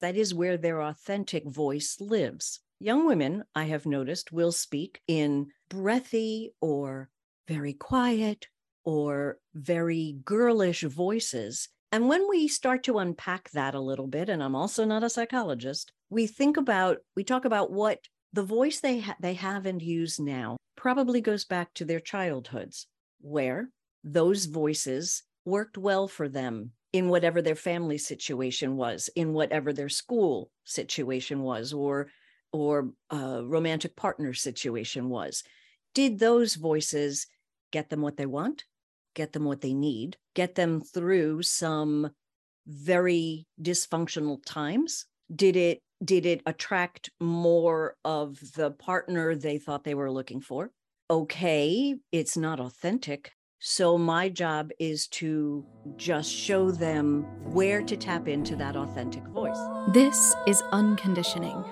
That is where their authentic voice lives. Young women, I have noticed, will speak in breathy or very quiet or very girlish voices. And when we start to unpack that a little bit, and I'm also not a psychologist, we think about, we talk about what the voice they, ha- they have and use now probably goes back to their childhoods, where those voices worked well for them in whatever their family situation was, in whatever their school situation was, or or a romantic partner situation was. Did those voices get them what they want, get them what they need, get them through some very dysfunctional times? Did it did it attract more of the partner they thought they were looking for? Okay, it's not authentic. So, my job is to just show them where to tap into that authentic voice. This is Unconditioning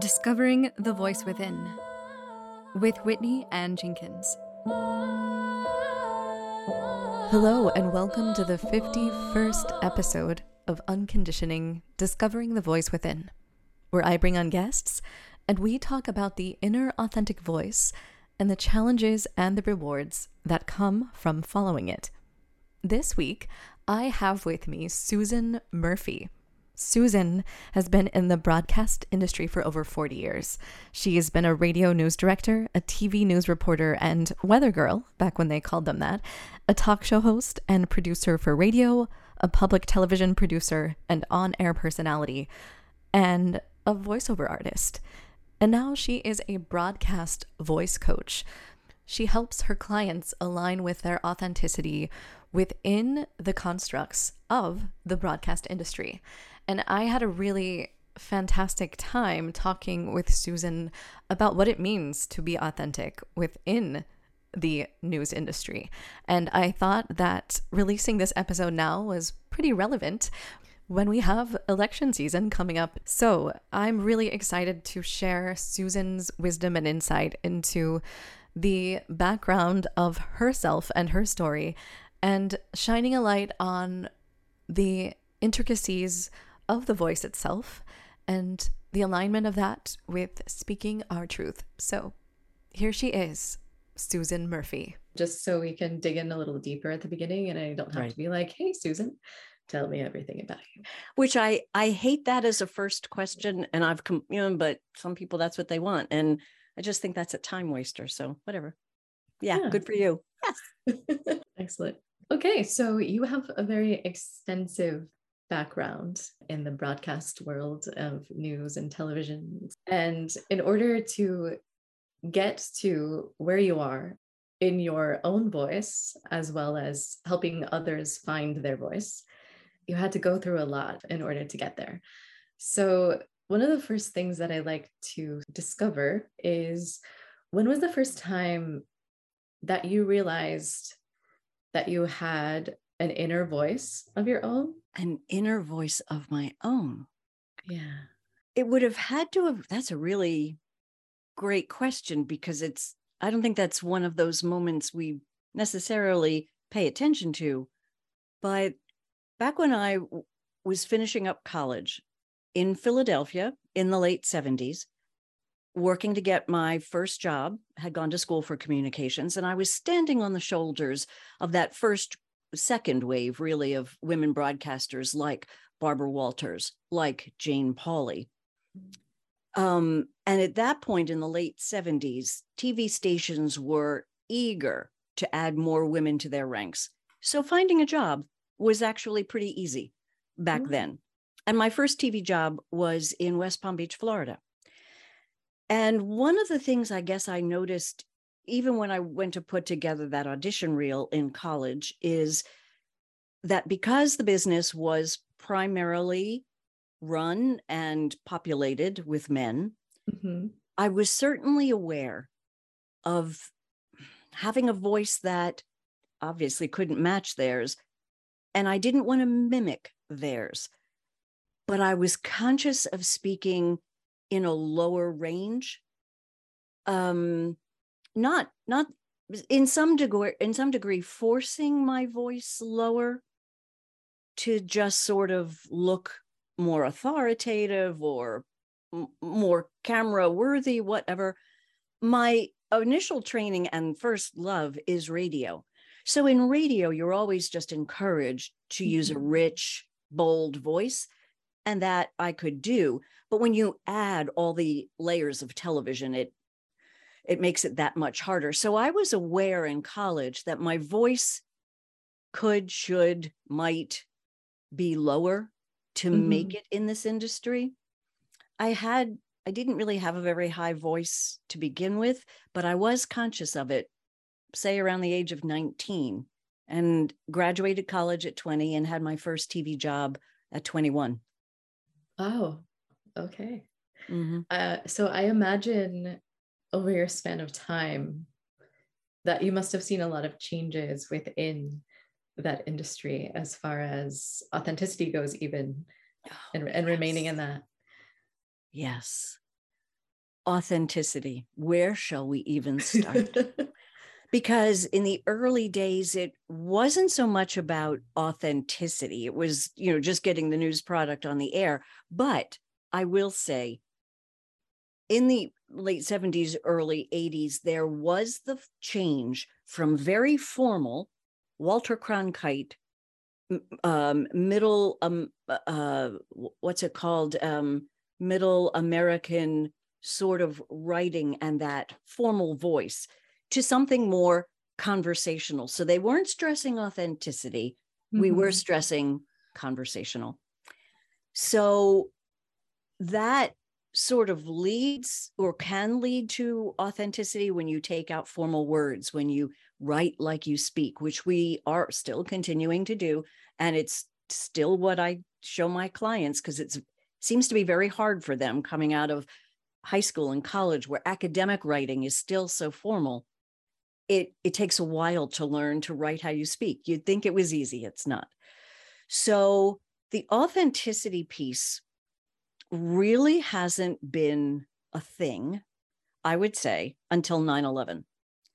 Discovering the Voice Within with Whitney Ann Jenkins. Hello, and welcome to the 51st episode of Unconditioning Discovering the Voice Within, where I bring on guests and we talk about the inner authentic voice and the challenges and the rewards that come from following it. This week, I have with me Susan Murphy. Susan has been in the broadcast industry for over 40 years. She has been a radio news director, a TV news reporter, and weather girl, back when they called them that, a talk show host and producer for radio, a public television producer, and on air personality, and a voiceover artist. And now she is a broadcast voice coach. She helps her clients align with their authenticity within the constructs of the broadcast industry. And I had a really fantastic time talking with Susan about what it means to be authentic within the news industry. And I thought that releasing this episode now was pretty relevant when we have election season coming up. So I'm really excited to share Susan's wisdom and insight into the background of herself and her story and shining a light on the intricacies of the voice itself and the alignment of that with speaking our truth. So here she is, Susan Murphy. Just so we can dig in a little deeper at the beginning and I don't have Right. to be like, hey, Susan, tell me everything about you. Which I I hate that as a first question, and I've come you know, but some people that's what they want, and I just think that's a time waster. So whatever. Yeah, Yeah. good for you. Excellent. Okay, so you have a very extensive background in the broadcast world of news and television. And in order to get to where you are in your own voice, as well as helping others find their voice, you had to go through a lot in order to get there. So, one of the first things that I like to discover is when was the first time that you realized that you had an inner voice of your own? An inner voice of my own. Yeah. It would have had to have. That's a really great question because it's. I don't think that's one of those moments we necessarily pay attention to. But back when I w- was finishing up college in Philadelphia in the late 70s, working to get my first job, had gone to school for communications, and I was standing on the shoulders of that first, second wave, really, of women broadcasters like Barbara Walters, like Jane Pauley. Um, and at that point in the late 70s, TV stations were eager to add more women to their ranks. So finding a job was actually pretty easy back Mm. then. And my first TV job was in West Palm Beach, Florida. And one of the things I guess I noticed, even when I went to put together that audition reel in college, is that because the business was primarily run and populated with men, Mhm. I was certainly aware of having a voice that obviously couldn't match theirs. And I didn't want to mimic theirs. But I was conscious of speaking in a lower range. Um, not not in some degree in some degree forcing my voice lower to just sort of look more authoritative or m- more camera worthy, whatever. My initial training and first love is radio. So in radio, you're always just encouraged to use a Mhm. rich, bold voice, and that I could do. But when you add all the layers of television, it it makes it that much harder. So I was aware in college that my voice could, should, might be lower to make it in this industry. I had I didn't really have a very high voice to begin with, but I was conscious of it say around the age of 19 and graduated college at 20 and had my first TV job at 21. Wow. Okay. Mhm. Uh, so I imagine over your span of time that you must have seen a lot of changes within that industry as far as authenticity goes, even and, and remaining in that. Yes. Authenticity. Where shall we even start? because in the early days it wasn't so much about authenticity. It was you know just getting the news product on the air. But i will say in the late 70s early 80s there was the change from very formal walter cronkite um, middle um, uh, what's it called? Um, middle american sort of writing and that formal voice to something more conversational. So they weren't stressing authenticity, we were Mhm. stressing conversational. So that sort of leads or can lead to authenticity when you take out formal words, when you write like you speak, which we are still continuing to do. And it's still what I show my clients because it's seems to be very hard for them coming out of high school and college where academic writing is still so formal it it takes a while to learn to write how you speak you'd think it was easy it's not so the authenticity piece really hasn't been a thing i would say until 9-11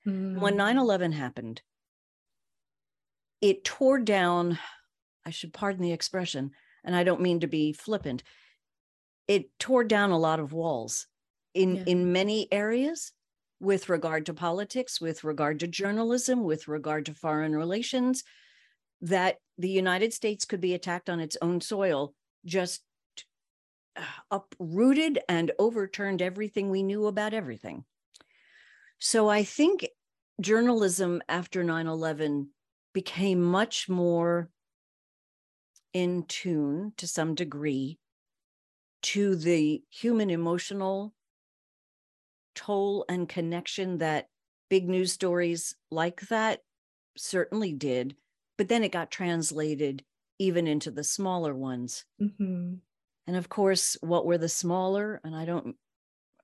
when Mm. 9-11 happened it tore down i should pardon the expression and i don't mean to be flippant it tore down a lot of walls in Yeah. in many areas with regard to politics with regard to journalism with regard to foreign relations that the united states could be attacked on its own soil just uprooted and overturned everything we knew about everything. So i think journalism after 9-11 became much more in tune to some degree to the human emotional toll and connection that big news stories like that certainly did but then it got translated even into the smaller ones. Mhm. and of course what were the smaller? And i don't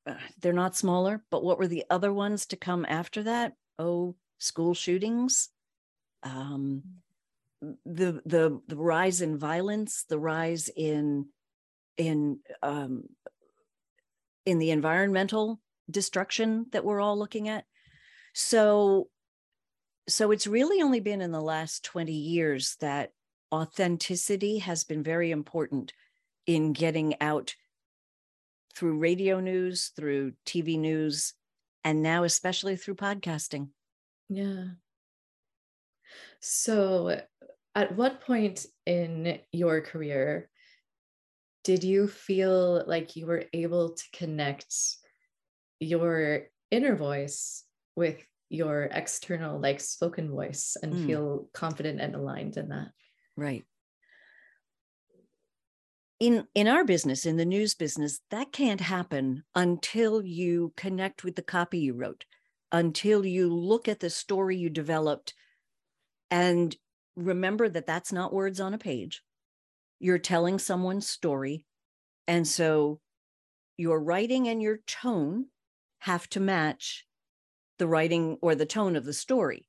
uh, they're not smaller but what were the other ones to come after that? Oh school shootings um the the the rise in violence the rise in in um in the environmental destruction that we're all looking at so so it's really only been in the last 20 years that authenticity has been very important in getting out through radio news through tv news and now especially through podcasting Yeah. So, at what point in your career did you feel like you were able to connect your inner voice with your external, like spoken voice, and Mm. feel confident and aligned in that? Right. In in our business, in the news business, that can't happen until you connect with the copy you wrote, until you look at the story you developed and remember that that's not words on a page. You're telling someone's story. And so your writing and your tone have to match the writing or the tone of the story.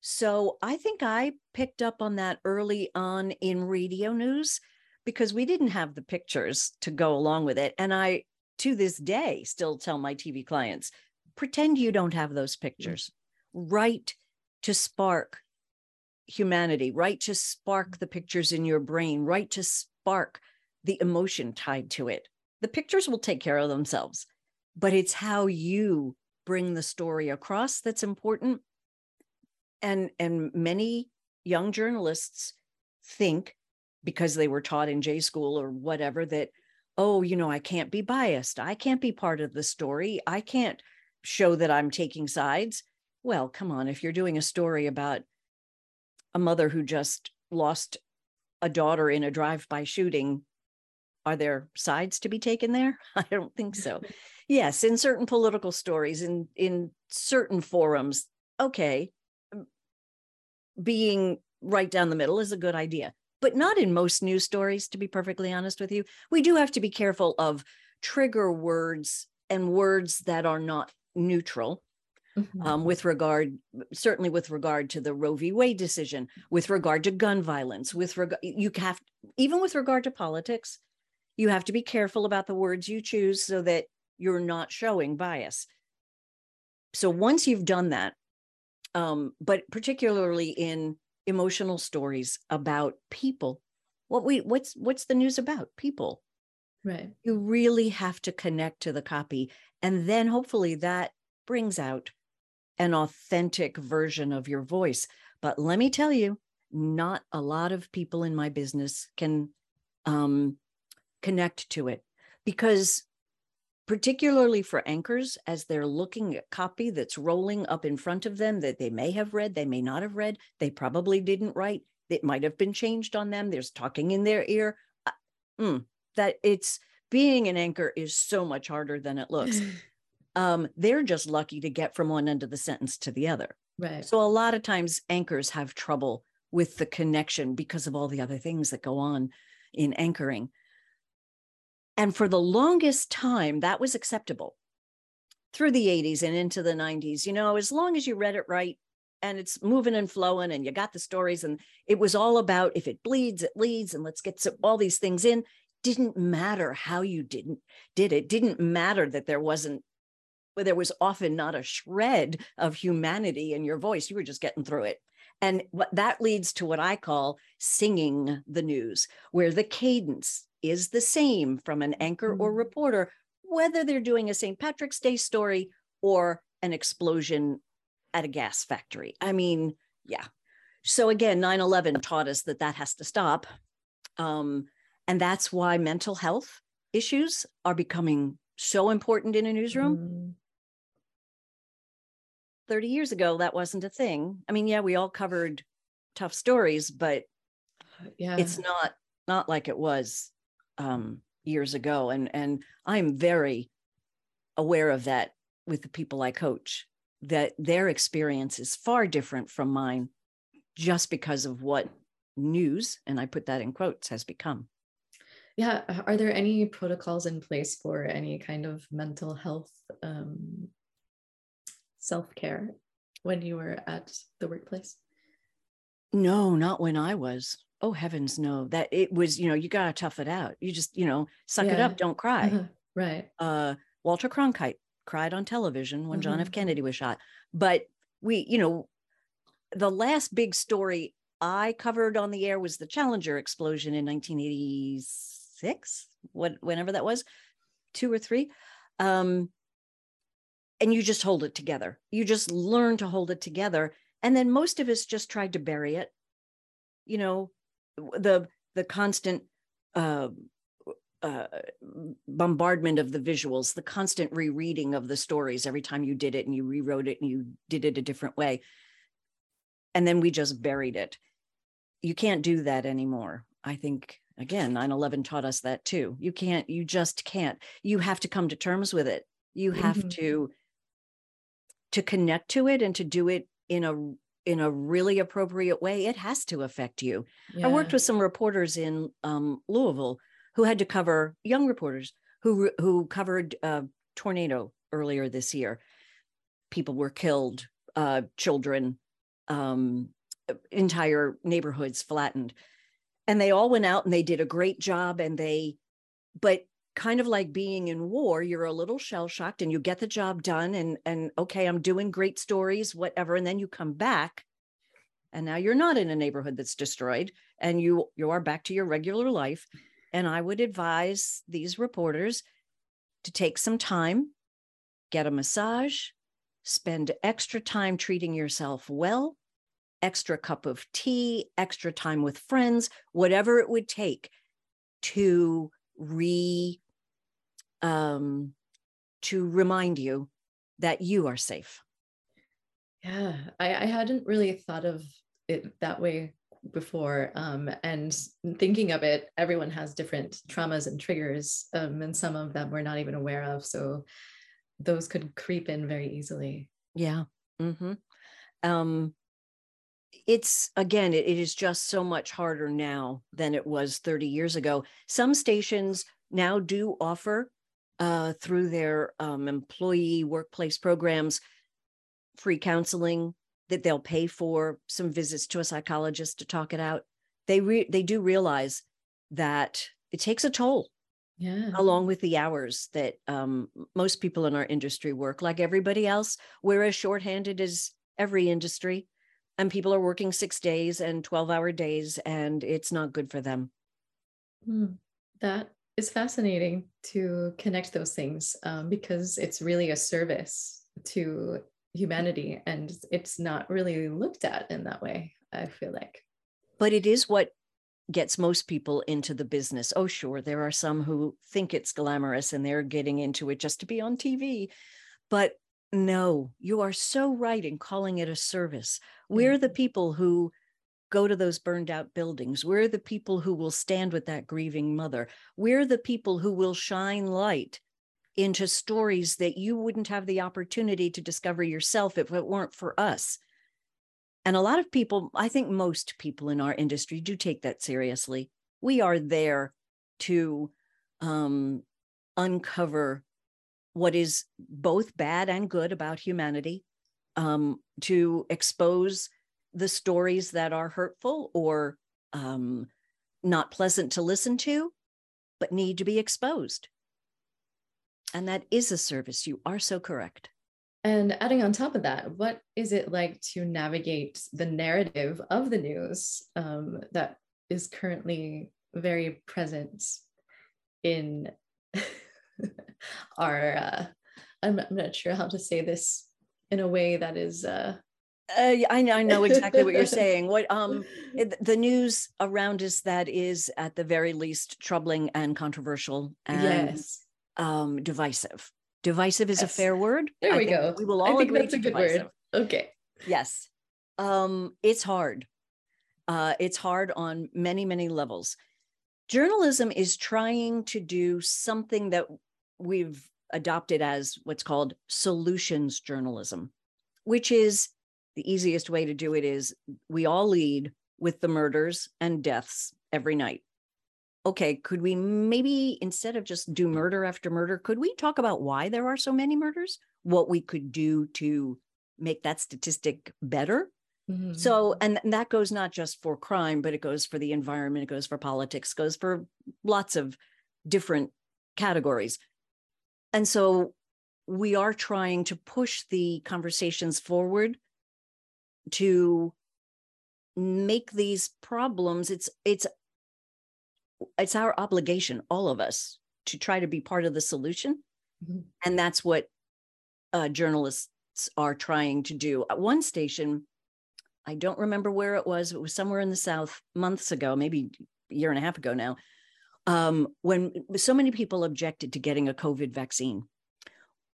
So I think I picked up on that early on in radio news because we didn't have the pictures to go along with it. And I, to this day, still tell my TV clients pretend you don't have those pictures. Write to spark humanity, write to spark the pictures in your brain, write to spark the emotion tied to it. The pictures will take care of themselves, but it's how you bring the story across that's important. And and many young journalists think because they were taught in J school or whatever that oh, you know, I can't be biased. I can't be part of the story. I can't show that I'm taking sides. Well, come on, if you're doing a story about a mother who just lost a daughter in a drive-by shooting, are there sides to be taken there? I don't think so. yes, in certain political stories, in in certain forums, okay, being right down the middle is a good idea, but not in most news stories. To be perfectly honest with you, we do have to be careful of trigger words and words that are not neutral mm-hmm. um, with regard, certainly with regard to the Roe v. Wade decision, with regard to gun violence, with regard, you have, even with regard to politics, you have to be careful about the words you choose so that you're not showing bias. So once you've done that, um, but particularly in emotional stories about people, what we what's what's the news about? People. Right. You really have to connect to the copy. And then hopefully that brings out an authentic version of your voice. But let me tell you, not a lot of people in my business can um, connect to it because particularly for anchors as they're looking at copy that's rolling up in front of them that they may have read they may not have read they probably didn't write it might have been changed on them there's talking in their ear uh, mm, that it's being an anchor is so much harder than it looks um, they're just lucky to get from one end of the sentence to the other. Right. So a lot of times anchors have trouble with the connection because of all the other things that go on in anchoring. And for the longest time, that was acceptable through the 80s and into the 90s. You know, as long as you read it right and it's moving and flowing and you got the stories, and it was all about if it bleeds, it leads, and let's get all these things in. Didn't matter how you didn't did it. Didn't matter that there wasn't where there was often not a shred of humanity in your voice. You were just getting through it. And what that leads to what I call singing the news, where the cadence is the same from an anchor or mm-hmm. reporter, whether they're doing a St. Patrick's Day story or an explosion at a gas factory. I mean, yeah. So again, 9 11 taught us that that has to stop. Um, and that's why mental health issues are becoming so important in a newsroom. Mm. 30 years ago that wasn't a thing i mean yeah we all covered tough stories but yeah it's not not like it was um years ago and and i'm very aware of that with the people i coach that their experience is far different from mine just because of what news and i put that in quotes has become yeah are there any protocols in place for any kind of mental health um, self care when you were at the workplace? No, not when I was. Oh heavens, no. That it was, you know, you gotta tough it out. You just, you know, suck yeah. it up, don't cry. Uh-huh. Right. Uh, Walter Cronkite cried on television when mm-hmm. John F. Mm-hmm. Kennedy was shot. But we, you know, the last big story I covered on the air was the Challenger explosion in 1986, what whenever that was, two or three. Um, and you just hold it together. You just learn to hold it together. And then most of us just tried to bury it. You know, the the constant uh, uh, bombardment of the visuals, the constant rereading of the stories every time you did it and you rewrote it and you did it a different way. And then we just buried it. You can't do that anymore. I think, again, 9 11 taught us that too. You can't, you just can't. You have to come to terms with it. You have mm-hmm. to to connect to it and to do it in a in a really appropriate way it has to affect you. Yeah. i worked with some reporters in um, louisville who had to cover young reporters who who covered a tornado earlier this year. People were killed uh, children um, entire neighborhoods flattened. And they all went out and they did a great job and they but kind of like being in war you're a little shell shocked and you get the job done and and okay i'm doing great stories whatever and then you come back and now you're not in a neighborhood that's destroyed and you you are back to your regular life And I would advise these reporters to take some time, get a massage, spend extra time treating yourself well, extra cup of tea, extra time with friends, whatever it would take to re um, to remind you that you are safe. Yeah, I, I hadn't really thought of it that way before. Um, and thinking of it, everyone has different traumas and triggers, um, and some of them we're not even aware of. So those could creep in very easily. Yeah. Mm-hmm. Um, it's again, it, it is just so much harder now than it was 30 years ago. Some stations now do offer uh, through their um, employee workplace programs free counseling that they'll pay for some visits to a psychologist to talk it out. They re- they do realize that it takes a toll yeah. along with the hours that um, most people in our industry work. Like everybody else we're as shorthanded as every industry and people are working six days and 12 hour days and it's not good for them. Mm, that is fascinating to connect those things um, because it's really a service to humanity and it's not really looked at in that way i feel like. But it is what gets most people into the business. Oh sure there are some who think it's glamorous and they're getting into it just to be on tv but no you are so right in calling it a service. We're yeah. the people who go to those burned out buildings. We're the people who will stand with that grieving mother. We're the people who will shine light into stories that you wouldn't have the opportunity to discover yourself if it weren't for us. And a lot of people, I think most people in our industry do take that seriously. We are there to um, uncover what is both bad and good about humanity, um, to expose the stories that are hurtful or um, not pleasant to listen to, but need to be exposed. And that is a service. You are so correct. And adding on top of that, what is it like to navigate the narrative of the news um, that is currently very present in our? Uh, I'm, I'm, not sure how to say this in a way that is uh, uh, I, I know exactly what you're saying. What um it, the news around us that is at the very least troubling and controversial and yes. um divisive. Divisive is yes. a fair word. There I we go. We will all agree that's a good divisive. word. Okay. Yes. Um it's hard. Uh it's hard on many many levels. Journalism is trying to do something that we've adopted as what's called solutions journalism, which is the easiest way to do it is we all lead with the murders and deaths every night. Okay, could we maybe instead of just do murder after murder, could we talk about why there are so many murders? What we could do to make that statistic better? Mm-hmm. So, and that goes not just for crime, but it goes for the environment, it goes for politics, goes for lots of different categories. And so we are trying to push the conversations forward to make these problems it's it's it's our obligation all of us to try to be part of the solution. Mm-hmm. and that's what uh, journalists are trying to do. At one station i don't remember where it was it was somewhere in the south months ago maybe a year and a half ago now um, when so many people objected to getting a covid vaccine.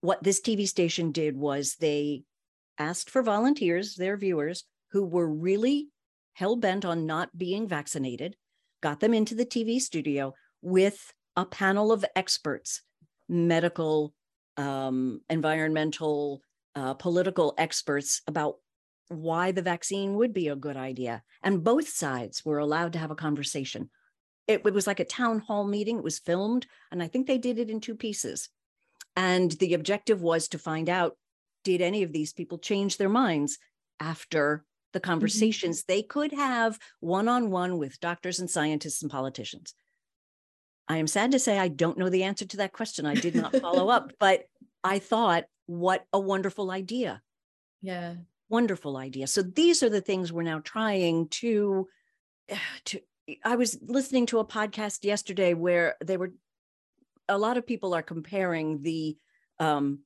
What this tv station did was they asked for volunteers, their viewers, who were really hell bent on not being vaccinated, got them into the TV studio with a panel of experts, medical, um, environmental, uh, political experts about why the vaccine would be a good idea. And both sides were allowed to have a conversation. It, it was like a town hall meeting, it was filmed, and I think they did it in two pieces. And the objective was to find out did any of these people change their minds after the mm-hmm. conversations mm-hmm. they could have one on one with doctors and scientists and politicians? I am sad to say I don't know the answer to that question. I did not follow up, but I thought, what a wonderful idea. Yeah. Wonderful idea. So these are the things we're now trying to to I was listening to a podcast yesterday where they were a lot of people are comparing the um,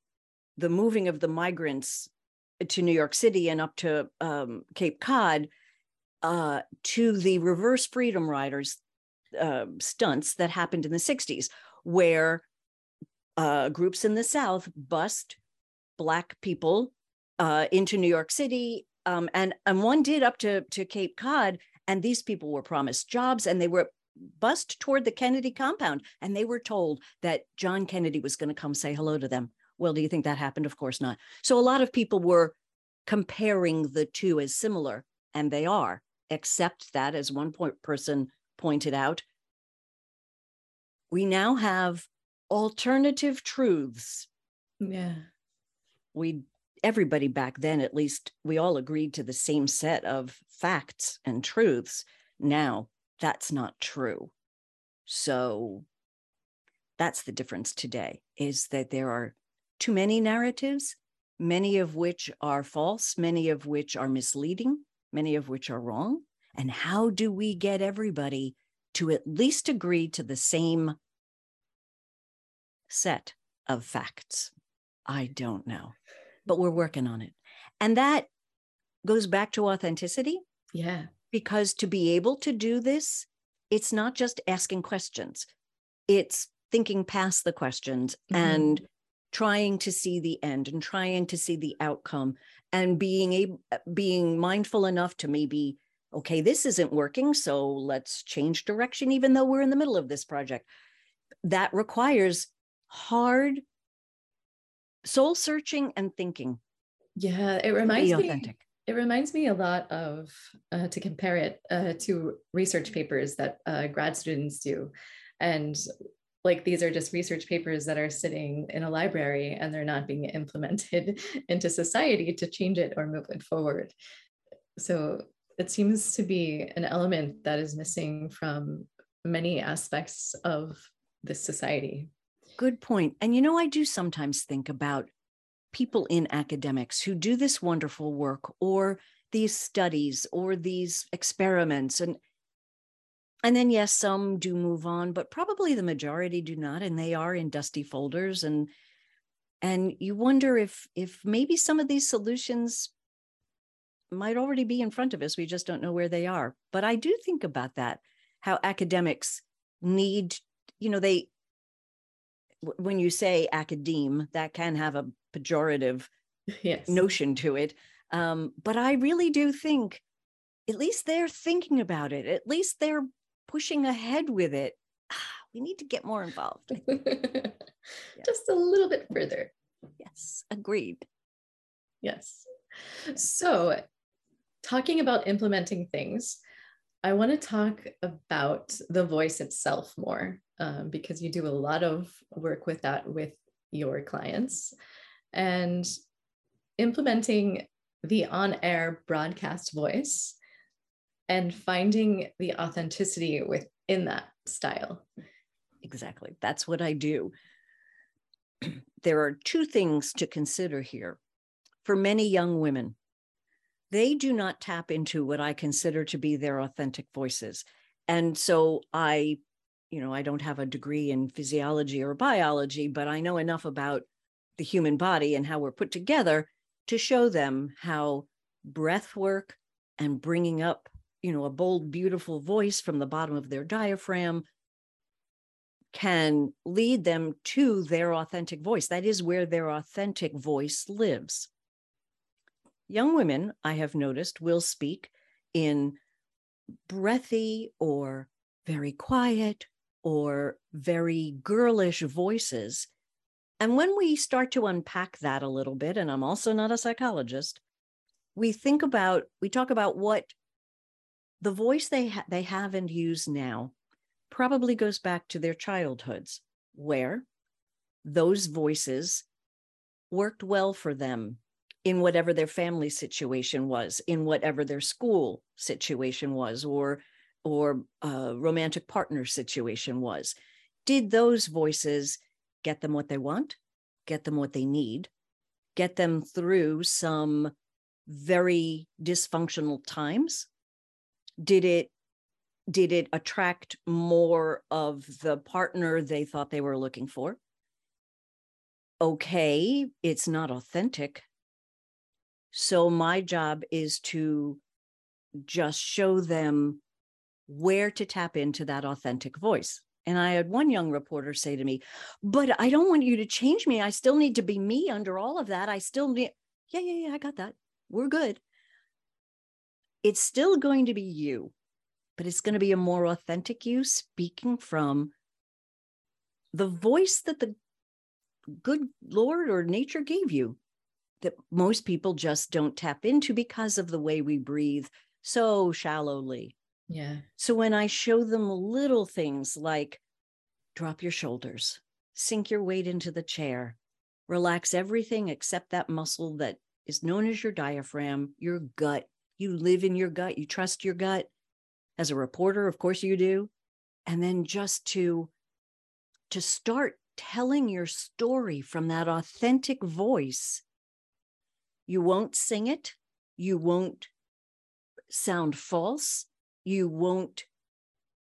the moving of the migrants to New York City and up to um, Cape Cod uh, to the reverse freedom riders uh, stunts that happened in the 60s, where uh, groups in the South bust Black people uh, into New York City. Um, and, and one did up to, to Cape Cod, and these people were promised jobs and they were bussed toward the Kennedy compound. And they were told that John Kennedy was going to come say hello to them. Well, do you think that happened? Of course not. So a lot of people were comparing the two as similar, and they are, except that, as one point person pointed out, we now have alternative truths. Yeah. We everybody back then at least we all agreed to the same set of facts and truths. Now, that's not true. So that's the difference today is that there are too many narratives, many of which are false, many of which are misleading, many of which are wrong. And how do we get everybody to at least agree to the same set of facts? I don't know, but we're working on it. And that goes back to authenticity. Yeah. Because to be able to do this, it's not just asking questions, it's thinking past the questions mm-hmm. and trying to see the end and trying to see the outcome and being able being mindful enough to maybe okay this isn't working so let's change direction even though we're in the middle of this project that requires hard soul searching and thinking yeah it reminds me authentic. it reminds me a lot of uh, to compare it uh, to research papers that uh, grad students do and like these are just research papers that are sitting in a library and they're not being implemented into society to change it or move it forward. So it seems to be an element that is missing from many aspects of this society. Good point. And you know, I do sometimes think about people in academics who do this wonderful work or these studies or these experiments and and then yes some do move on but probably the majority do not and they are in dusty folders and and you wonder if if maybe some of these solutions might already be in front of us we just don't know where they are but i do think about that how academics need you know they when you say academe that can have a pejorative yes. notion to it um, but i really do think at least they're thinking about it at least they're pushing ahead with it. We need to get more involved. Just a little bit further. Yes, agreed. Yes. So, talking about implementing things, I want to talk about the voice itself more um, because you do a lot of work with that with your clients and implementing the on air broadcast voice and finding the authenticity within that style. Exactly. That's what I do. there are two things to consider here. For many young women, they do not tap into what I consider to be their authentic voices. And so I, you know, I don't have a degree in physiology or biology, but I know enough about the human body and how we're put together to show them how breath work and bringing up you know, a bold, beautiful voice from the bottom of their diaphragm can lead them to their authentic voice. That is where their authentic voice lives. Young women, I have noticed, will speak in breathy or very quiet or very girlish voices. And when we start to unpack that a little bit, and I'm also not a psychologist, we think about, we talk about what the voice they ha- they have and use now probably goes back to their childhoods where those voices worked well for them in whatever their family situation was in whatever their school situation was or or romantic partner situation was. Did those voices get them what they want get them what they need get them through some very dysfunctional times did it did it attract more of the partner they thought they were looking for? Okay, it's not authentic. So my job is to just show them where to tap into that authentic voice. And I had one young reporter say to me, But I don't want you to change me. I still need to be me under all of that. I still need, yeah, yeah, yeah, I got that. We're good. It's still going to be you, but it's going to be a more authentic you speaking from the voice that the good Lord or nature gave you that most people just don't tap into because of the way we breathe so shallowly. Yeah. So when I show them little things like drop your shoulders, sink your weight into the chair, relax everything except that muscle that is known as your diaphragm, your gut. You live in your gut, you trust your gut. As a reporter, of course you do. And then just to to start telling your story from that authentic voice. You won't sing it, you won't sound false, you won't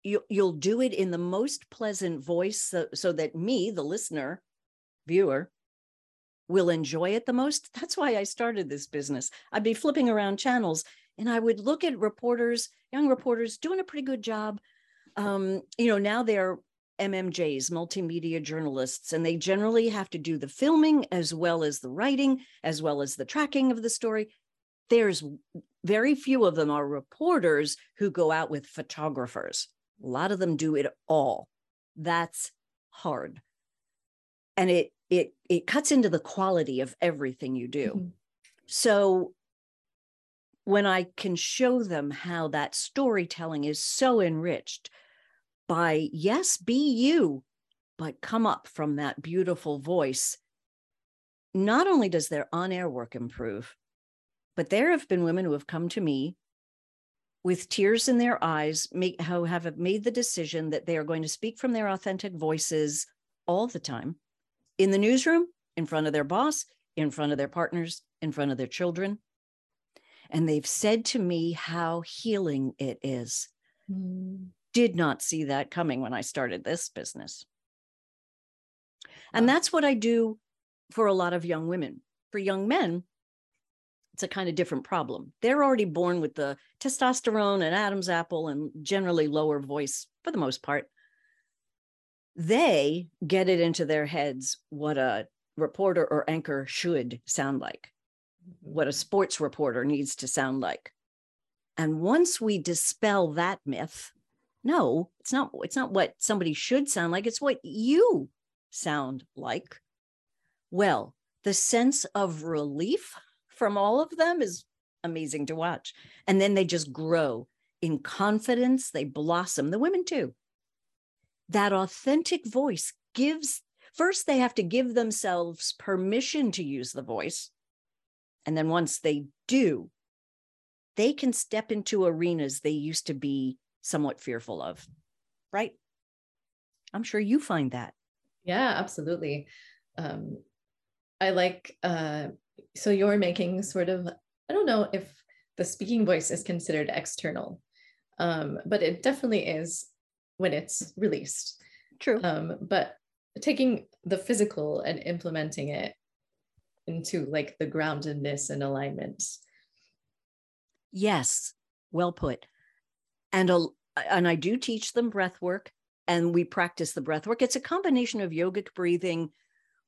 you, you'll do it in the most pleasant voice so, so that me the listener viewer will enjoy it the most that's why i started this business i'd be flipping around channels and i would look at reporters young reporters doing a pretty good job um, you know now they're mmjs multimedia journalists and they generally have to do the filming as well as the writing as well as the tracking of the story there's very few of them are reporters who go out with photographers. A lot of them do it all. That's hard. And it it it cuts into the quality of everything you do. Mm-hmm. So when I can show them how that storytelling is so enriched by yes, be you, but come up from that beautiful voice. Not only does their on air work improve, but there have been women who have come to me with tears in their eyes, make, who have made the decision that they are going to speak from their authentic voices all the time in the newsroom, in front of their boss, in front of their partners, in front of their children. And they've said to me how healing it is. Mm. Did not see that coming when I started this business. And that's what I do for a lot of young women. For young men, it's a kind of different problem. They're already born with the testosterone and Adam's apple and generally lower voice for the most part. They get it into their heads what a reporter or anchor should sound like, mm-hmm. what a sports reporter needs to sound like. And once we dispel that myth, no, it's not it's not what somebody should sound like, it's what you sound like. Well, the sense of relief from all of them is amazing to watch. And then they just grow in confidence, they blossom, the women too. That authentic voice gives, first, they have to give themselves permission to use the voice. And then once they do, they can step into arenas they used to be somewhat fearful of, right? I'm sure you find that. Yeah, absolutely. Um, I like uh, so you're making sort of i don't know if the speaking voice is considered external um, but it definitely is when it's released. True. Um, but taking the physical and implementing it into like the groundedness and alignment. Yes well put. And a, and i do teach them breath work and we practice the breath work. It's a combination of yogic breathing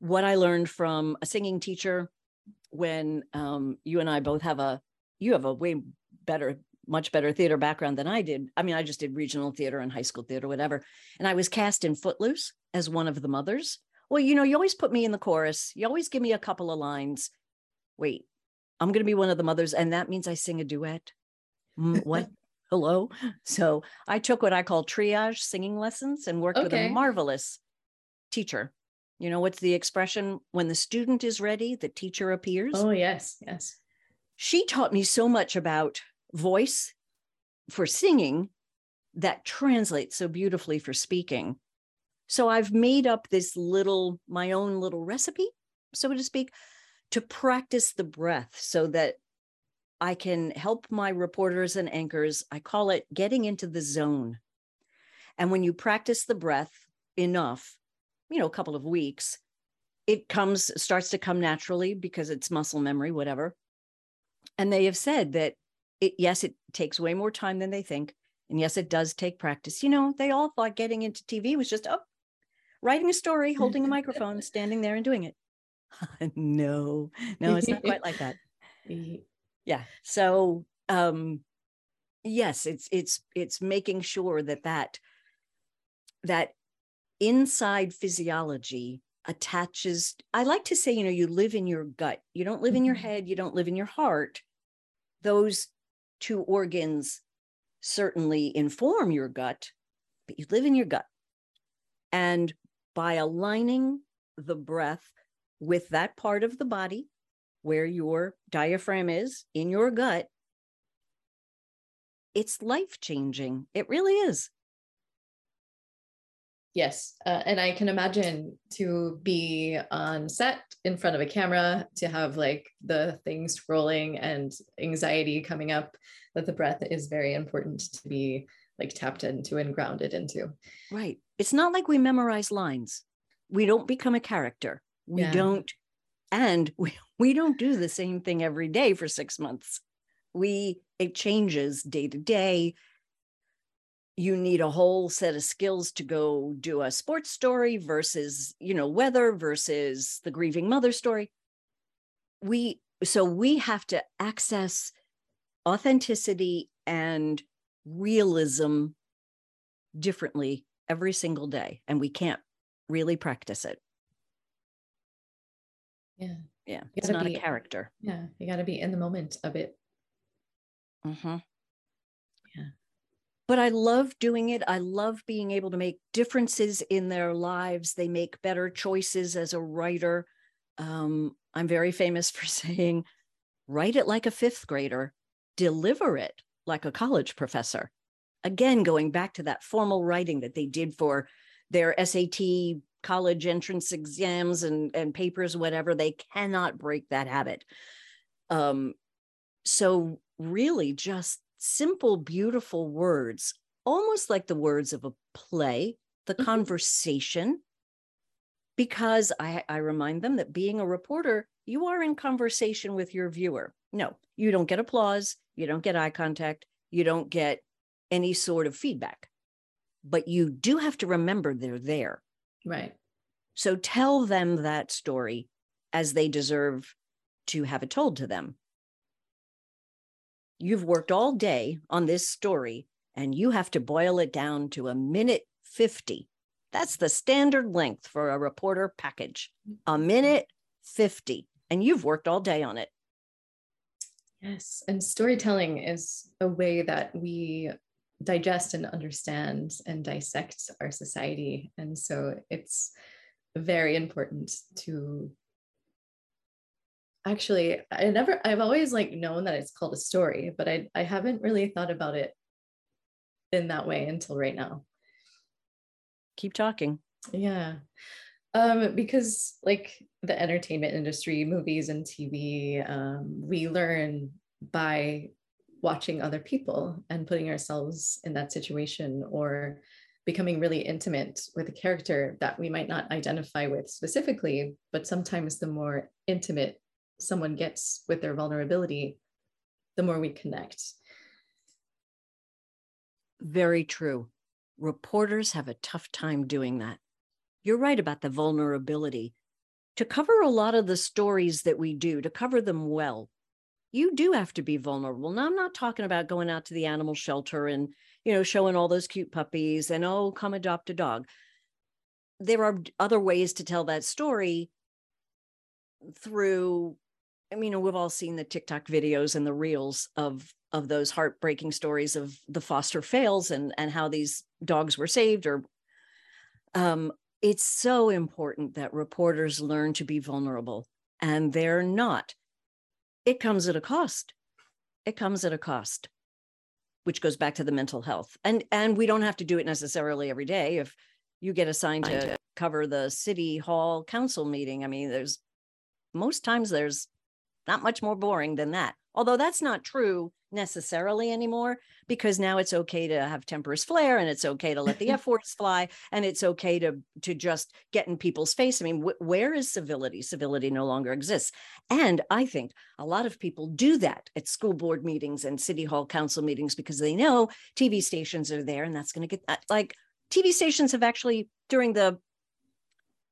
what i learned from a singing teacher when um, you and I both have a you have a way better much better theater background than I did. I mean, I just did regional theater and high school theater, whatever. And I was cast in Footloose as one of the mothers. Well, you know, you always put me in the chorus. You always give me a couple of lines. Wait, I'm going to be one of the mothers, and that means I sing a duet. Mm, what? Hello. So I took what I call triage singing lessons and worked okay. with a marvelous teacher you know, what's the expression? When the student is ready, the teacher appears. Oh, yes, yes. She taught me so much about voice for singing that translates so beautifully for speaking. So I've made up this little, my own little recipe, so to speak, to practice the breath so that I can help my reporters and anchors. I call it getting into the zone. And when you practice the breath enough, you know, a couple of weeks, it comes, starts to come naturally because it's muscle memory, whatever. And they have said that it, yes, it takes way more time than they think. And yes, it does take practice. You know, they all thought getting into TV was just, oh, writing a story, holding a microphone, standing there and doing it. no, no, it's not quite like that. Yeah. So, um, yes, it's it's it's making sure that that that inside physiology attaches. I like to say, you know, you live in your gut. You don't live in your mm-hmm. head. You don't live in your heart. Those two organs certainly inform your gut, but you live in your gut. And by aligning the breath with that part of the body where your diaphragm is in your gut, it's life changing. It really is. Yes. Uh, and I can imagine to be on set in front of a camera, to have like the things scrolling and anxiety coming up, that the breath is very important to be like tapped into and grounded into. Right. It's not like we memorize lines. We don't become a character. We yeah. don't, and we, we don't do the same thing every day for six months. We, it changes day to day. You need a whole set of skills to go do a sports story versus, you know, weather versus the grieving mother story. We, so we have to access authenticity and realism differently every single day and we can't really practice it yeah yeah it's not be, a character yeah you got to be in the moment of it mm-hmm. But i love doing it i love being able to make differences in their lives they make better choices as a writer um, i'm very famous for saying write it like a fifth grader deliver it like a college professor. Again, going back to that formal writing that they did for their SAT college entrance exams and, and papers, whatever, they cannot break that habit. Um, so, really, just simple, beautiful words, almost like the words of a play, the mm-hmm. conversation. Because I, I remind them that being a reporter, you are in conversation with your viewer. No, you don't get applause, you don't get eye contact, you don't get any sort of feedback. But you do have to remember they're there. Right. So tell them that story as they deserve to have it told to them. You've worked all day on this story and you have to boil it down to a minute 50. That's the standard length for a reporter package, a minute 50. And you've worked all day on it. Yes. And storytelling is a way that we digest and understand and dissect our society. And so it's very important to actually I never I've always like known that it's called a story, but I I haven't really thought about it in that way until right now. Keep talking. Yeah. Um, because like the entertainment industry, movies and TV, um, we learn by watching other people and putting ourselves in that situation or becoming really intimate with a character that we might not identify with specifically, but sometimes the more intimate someone gets with their vulnerability, the more we connect. Very true. Reporters have a tough time doing that you're right about the vulnerability. To cover a lot of the stories that we do, to cover them well, you do have to be vulnerable. Now, I'm not talking about going out to the animal shelter and, you know, showing all those cute puppies and, oh, come adopt a dog. There are other ways to tell that story through, I mean, we've all seen the TikTok videos and the reels of of those heartbreaking stories of the foster fails and and how these dogs were saved or um, it's so important that reporters learn to be vulnerable, and they're not. It comes at a cost. It comes at a cost, which goes back to the mental health. And and we don't have to do it necessarily every day. If you get assigned to cover the city hall council meeting, I mean, there's most times there's not much more boring than that. Although that's not true necessarily anymore because now it's okay to have tempers flare and it's okay to let the f words fly and it's okay to to just get in people's face. I mean wh- where is civility? Civility no longer exists. And i think a lot of people do that at school board meetings and city hall council meetings because they know tv stations are there and that's going to get uh, like tv stations have actually during the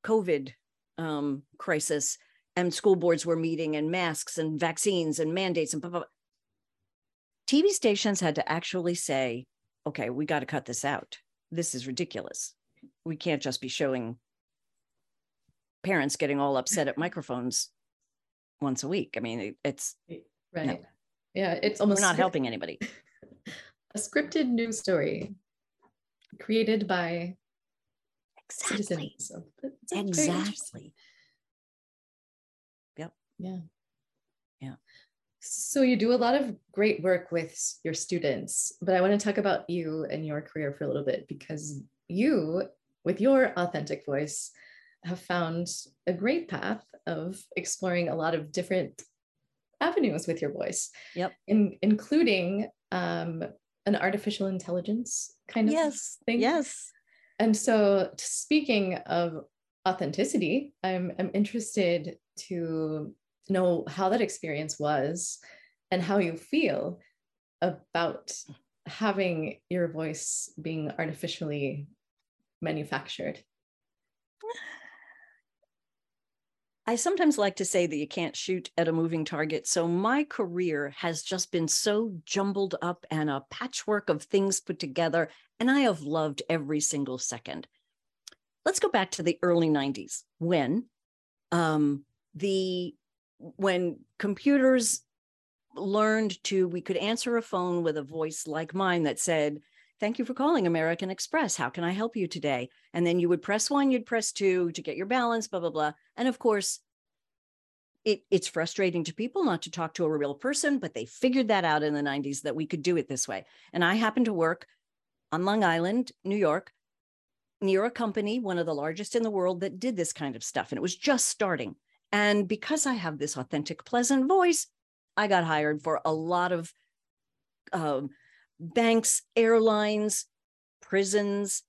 covid um, crisis and school boards were meeting and masks and vaccines and mandates and blah, blah, blah. TV stations had to actually say, okay, we got to cut this out. This is ridiculous. We can't just be showing parents getting all upset at microphones once a week. I mean, it, it's right. No. Yeah, it's almost We're not helping anybody. a scripted news story created by exactly. So exactly. Yeah. Yeah. So you do a lot of great work with your students, but I want to talk about you and your career for a little bit because you, with your authentic voice, have found a great path of exploring a lot of different avenues with your voice. Yep. In, including um, an artificial intelligence kind of yes. thing. Yes. And so speaking of authenticity, I'm I'm interested to know how that experience was and how you feel about having your voice being artificially manufactured. I sometimes like to say that you can't shoot at a moving target. So my career has just been so jumbled up and a patchwork of things put together, and I have loved every single second. Let's go back to the early 90s when um, the when computers learned to we could answer a phone with a voice like mine that said thank you for calling american express. How can i help you today? And then you would press one you'd press two to get your balance blah blah blah. And of course it, it's frustrating to people not to talk to a real person but they figured that out in the 90s that we could do it this way. And i happened to work on long island new york near a company one of the largest in the world that did this kind of stuff. And it was just starting and because I have this authentic, pleasant voice, I got hired for a lot of um, banks, airlines, prisons,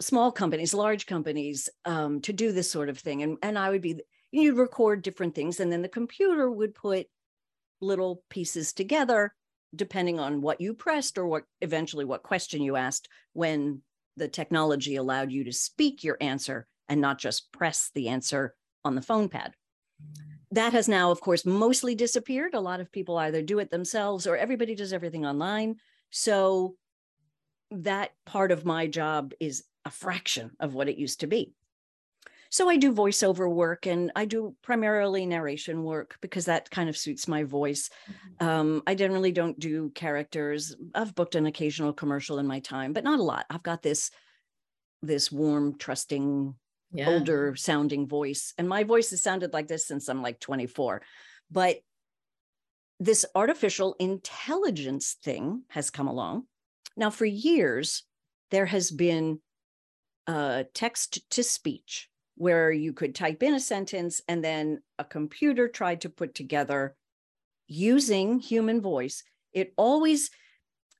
small companies, large companies um, to do this sort of thing. And, and I would be, you'd record different things, and then the computer would put little pieces together depending on what you pressed or what eventually what question you asked when the technology allowed you to speak your answer and not just press the answer on the phone pad that has now, of course, mostly disappeared. A lot of people either do it themselves or everybody does everything online. So that part of my job is a fraction of what it used to be. So I do voiceover work and I do primarily narration work because that kind of suits my voice. Mm-hmm. Um, I generally don't do characters. I've booked an occasional commercial in my time, but not a lot. I've got this this warm, trusting yeah. older sounding voice. And my voice has sounded like this since I'm like 24. But this artificial intelligence thing has come along. Now, for years, there has been uh, text to speech where you could type in a sentence and then a computer tried to put together using human voice. It always,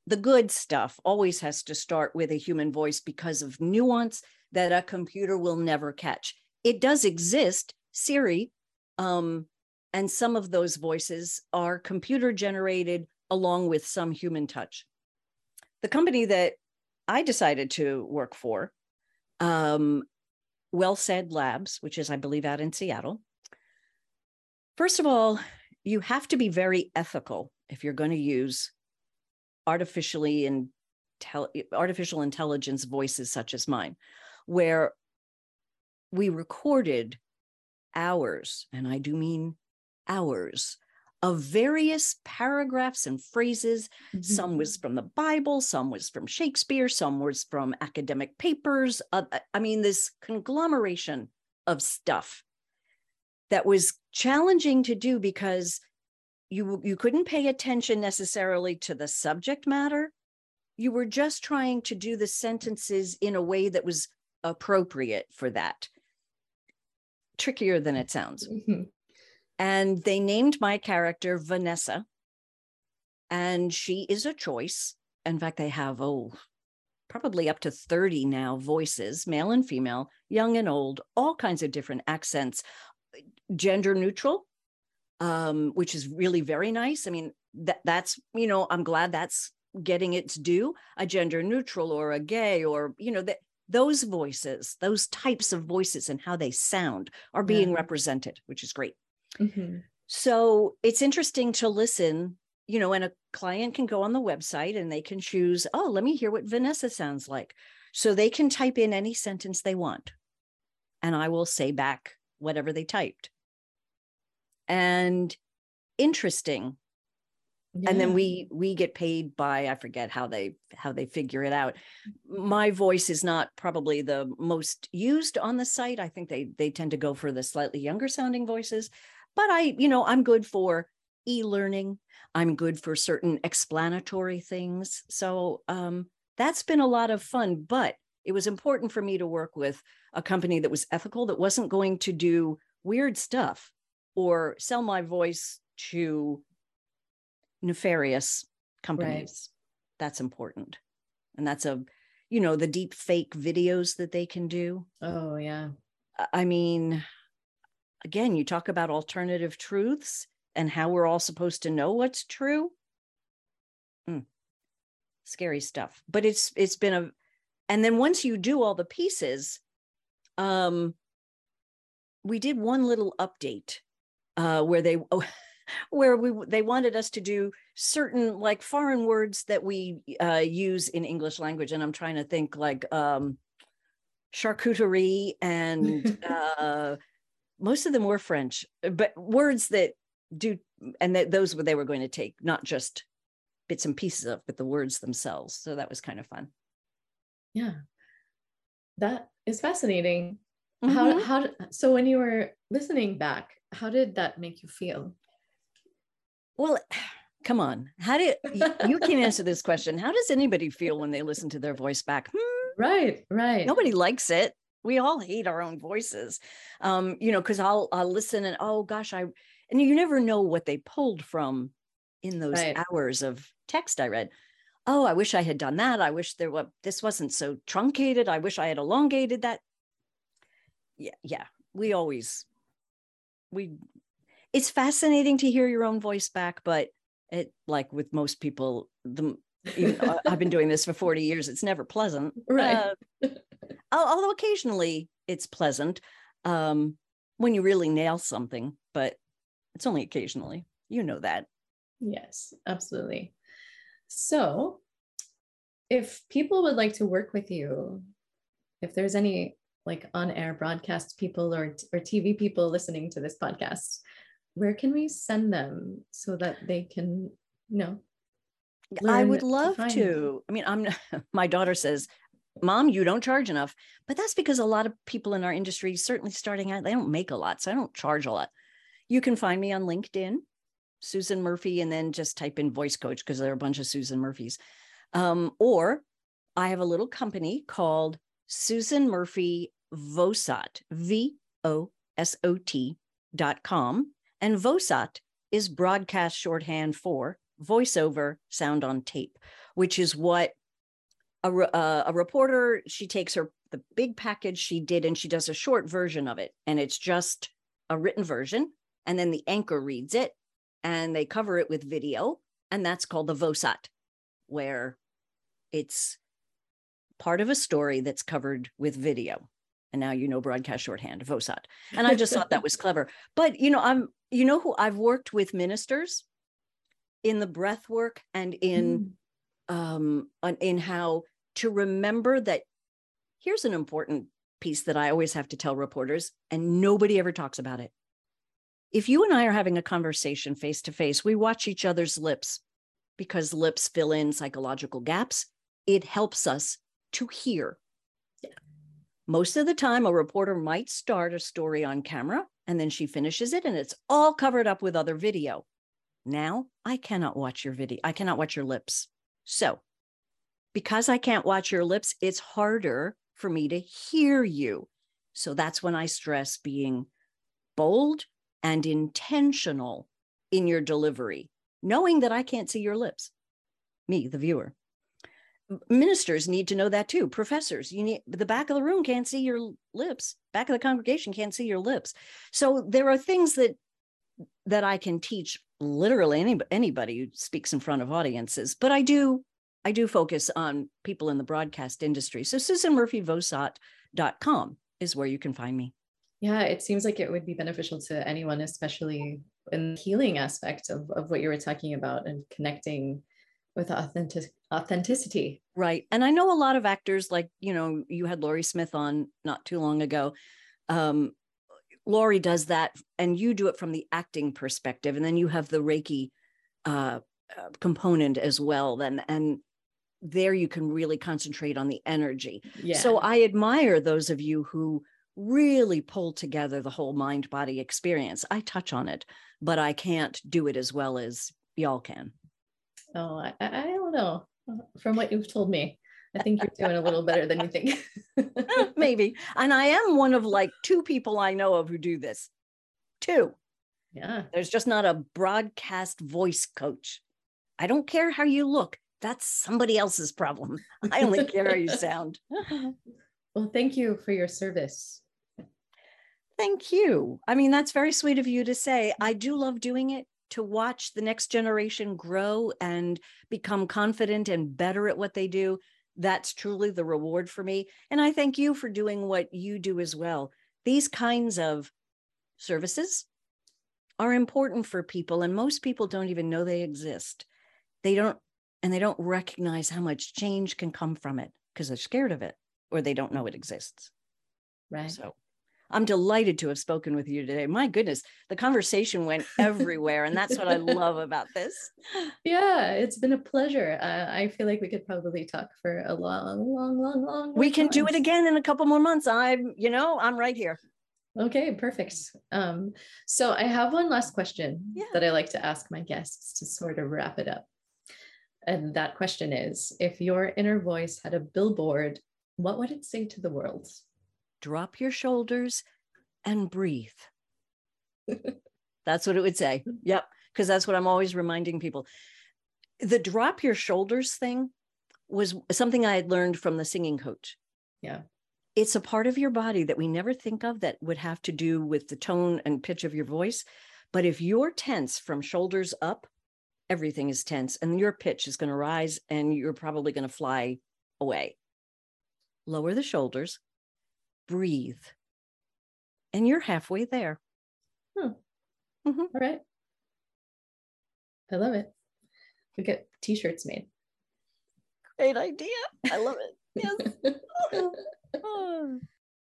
the good stuff always has to start with a human voice because of nuance that a computer will never catch. It does exist, Siri, um, and some of those voices are computer generated along with some human touch. The company that I decided to work for, um, WellSaid Labs, which is, I believe, out in Seattle. First of all, you have to be very ethical if you're going to use artificially and artificial intelligence voices such as mine where we recorded hours, and I do mean hours, of various paragraphs and phrases. Mm-hmm. Some was from the Bible, some was from Shakespeare, some was from academic papers. Uh, I mean, this conglomeration of stuff that was challenging to do because you you couldn't pay attention necessarily to the subject matter you were just trying to do the sentences in a way that was appropriate for that. Trickier than it sounds. Mm-hmm. And they named my character Vanessa and she is a choice. In fact, they have, oh, probably up to 30 now voices, male and female, young and old, all kinds of different accents, gender neutral, um, which is really very nice. I mean, that that's, you know, I'm glad that's getting its due, a gender neutral or a gay or, you know, that those voices, those types of voices and how they sound are being yeah. represented, which is great. Mm-hmm. So it's interesting to listen, you know, and a client can go on the website and they can choose, oh, let me hear what Vanessa sounds like. So they can type in any sentence they want. And I will say back whatever they typed. And interesting yeah. and then we we get paid by i forget how they how they figure it out. My voice is not probably the most used on the site. I think they they tend to go for the slightly younger sounding voices but i you know i'm good for e-learning. I'm good for certain explanatory things. So um that's been a lot of fun but it was important for me to work with a company that was ethical that wasn't going to do weird stuff or sell my voice to nefarious companies. Right. That's important. And that's a, you know, the deep fake videos that they can do. Oh, yeah. I mean, again, you talk about alternative truths and how we're all supposed to know what's true. Mm. Scary stuff. But it's it's been a and then once you do all the pieces, um we did one little update uh where they oh, where we they wanted us to do certain like foreign words that we uh, use in English language, and I'm trying to think like um, charcuterie and uh, most of them were French, but words that do and that those were they were going to take not just bits and pieces of, but the words themselves. So that was kind of fun. Yeah, that is fascinating. Mm-hmm. How how so when you were listening back, how did that make you feel? Well, come on. How do you you can answer this question? How does anybody feel when they listen to their voice back? Hmm? Right, right. Nobody likes it. We all hate our own voices. Um, you know, because I'll I'll listen and oh gosh, I and you never know what they pulled from in those right. hours of text I read. Oh, I wish I had done that. I wish there were this wasn't so truncated. I wish I had elongated that. Yeah, yeah. We always we it's fascinating to hear your own voice back, but it like with most people, the I've been doing this for 40 years. It's never pleasant. Right. Uh, although occasionally it's pleasant um, when you really nail something, but it's only occasionally. You know that. Yes, absolutely. So, if people would like to work with you, if there's any like on air broadcast people or, or TV people listening to this podcast, where can we send them so that they can you know i would love to, to. i mean i'm my daughter says mom you don't charge enough. But that's because a lot of people in our industry certainly starting out they don't make a lot so i don't charge a lot. You can find me on linkedin susan murphy and then just type in voice coach because there are a bunch of susan murphys. Um, or i have a little company called susan murphy vosot v-o-s-o-t dot com and VOSOT is broadcast shorthand for voiceover sound on tape, which is what a, uh, a reporter, she takes her, the big package she did, and she does a short version of it. And it's just a written version. And then the anchor reads it and they cover it with video. And that's called the VOSOT, where it's part of a story that's covered with video and now you know broadcast shorthand VOSOT. and i just thought that was clever but you know i'm you know who i've worked with ministers in the breath work and in mm. um in how to remember that here's an important piece that i always have to tell reporters and nobody ever talks about it if you and i are having a conversation face to face we watch each other's lips because lips fill in psychological gaps it helps us to hear Yeah. most of the time, a reporter might start a story on camera and then she finishes it and it's all covered up with other video. Now I cannot watch your video. I cannot watch your lips. So, because I can't watch your lips, it's harder for me to hear you. So that's when I stress being bold and intentional in your delivery. knowing that I can't see your lips, me, the viewer. Ministers need to know that too. Professors, you need the back of the room can't see your lips. Back of the congregation can't see your lips. So there are things that that I can teach literally any, anybody who speaks in front of audiences, but I do I do focus on people in the broadcast industry. So SusanMurphyVosot.com is where you can find me. Yeah, it seems like it would be beneficial to anyone, especially in the healing aspect of, of what you were talking about and connecting with authentic authenticity. Right. And I know a lot of actors, like, you know, you had Laurie Smith on not too long ago. Um, Laurie does that, and you do it from the acting perspective, and then you have the Reiki uh, uh, component as well. Then, and there you can really concentrate on the energy. Yeah. So I admire those of you who really pull together the whole mind body experience. I touch on it, but I can't do it as well as y'all can. Oh, I, I don't know. From what you've told me, I think you're doing a little better than you think. Maybe. And I am one of like two people I know of who do this. Two. Yeah. There's just not a broadcast voice coach. I don't care how you look that's somebody else's problem. I only care how you sound. well, thank you for your service. Thank you. I mean, that's very sweet of you to say. I do love doing it to watch the next generation grow and become confident and better at what they do. That's truly the reward for me. And I thank you for doing what you do as well. These kinds of services are important for people, and most people don't even know they exist. They don't and they don't recognize how much change can come from it because they're scared of it or they don't know it exists. Right. So I'm delighted to have spoken with you today. My goodness, the conversation went everywhere, and that's what I love about this. Yeah, it's been a pleasure. Uh, I feel like we could probably talk for a long, long, long, long. We can do it again in a couple more months. I'm, you know, I'm right here. Okay, perfect. Um, so I have one last question yeah. that I like to ask my guests to sort of wrap it up. And that question is if your inner voice had a billboard, what would it say to the world? Drop your shoulders and breathe. that's what it would say. Yep. Because that's what I'm always reminding people. The drop your shoulders thing was something I had learned from the singing coach. Yeah. It's a part of your body that we never think of that would have to do with the tone and pitch of your voice. But if you're tense from shoulders up, everything is tense and your pitch is going to rise and you're probably going to fly away. Lower the shoulders, breathe, and you're halfway there. Hmm. Mm-hmm. All right. I love it. We get t shirts made. Great idea. I love it. Yes.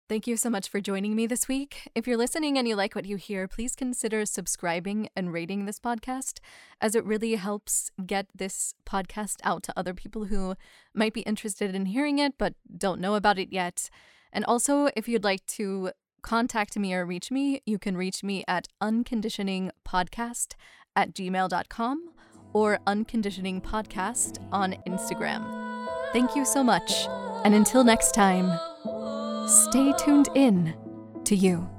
Thank you so much for joining me this week. If you're listening and you like what you hear, please consider subscribing and rating this podcast, as it really helps get this podcast out to other people who might be interested in hearing it but don't know about it yet. And also, if you'd like to contact me or reach me, you can reach me at unconditioningpodcast at gmail.com or unconditioningpodcast on Instagram. Thank you so much. And until next time, stay tuned in to you.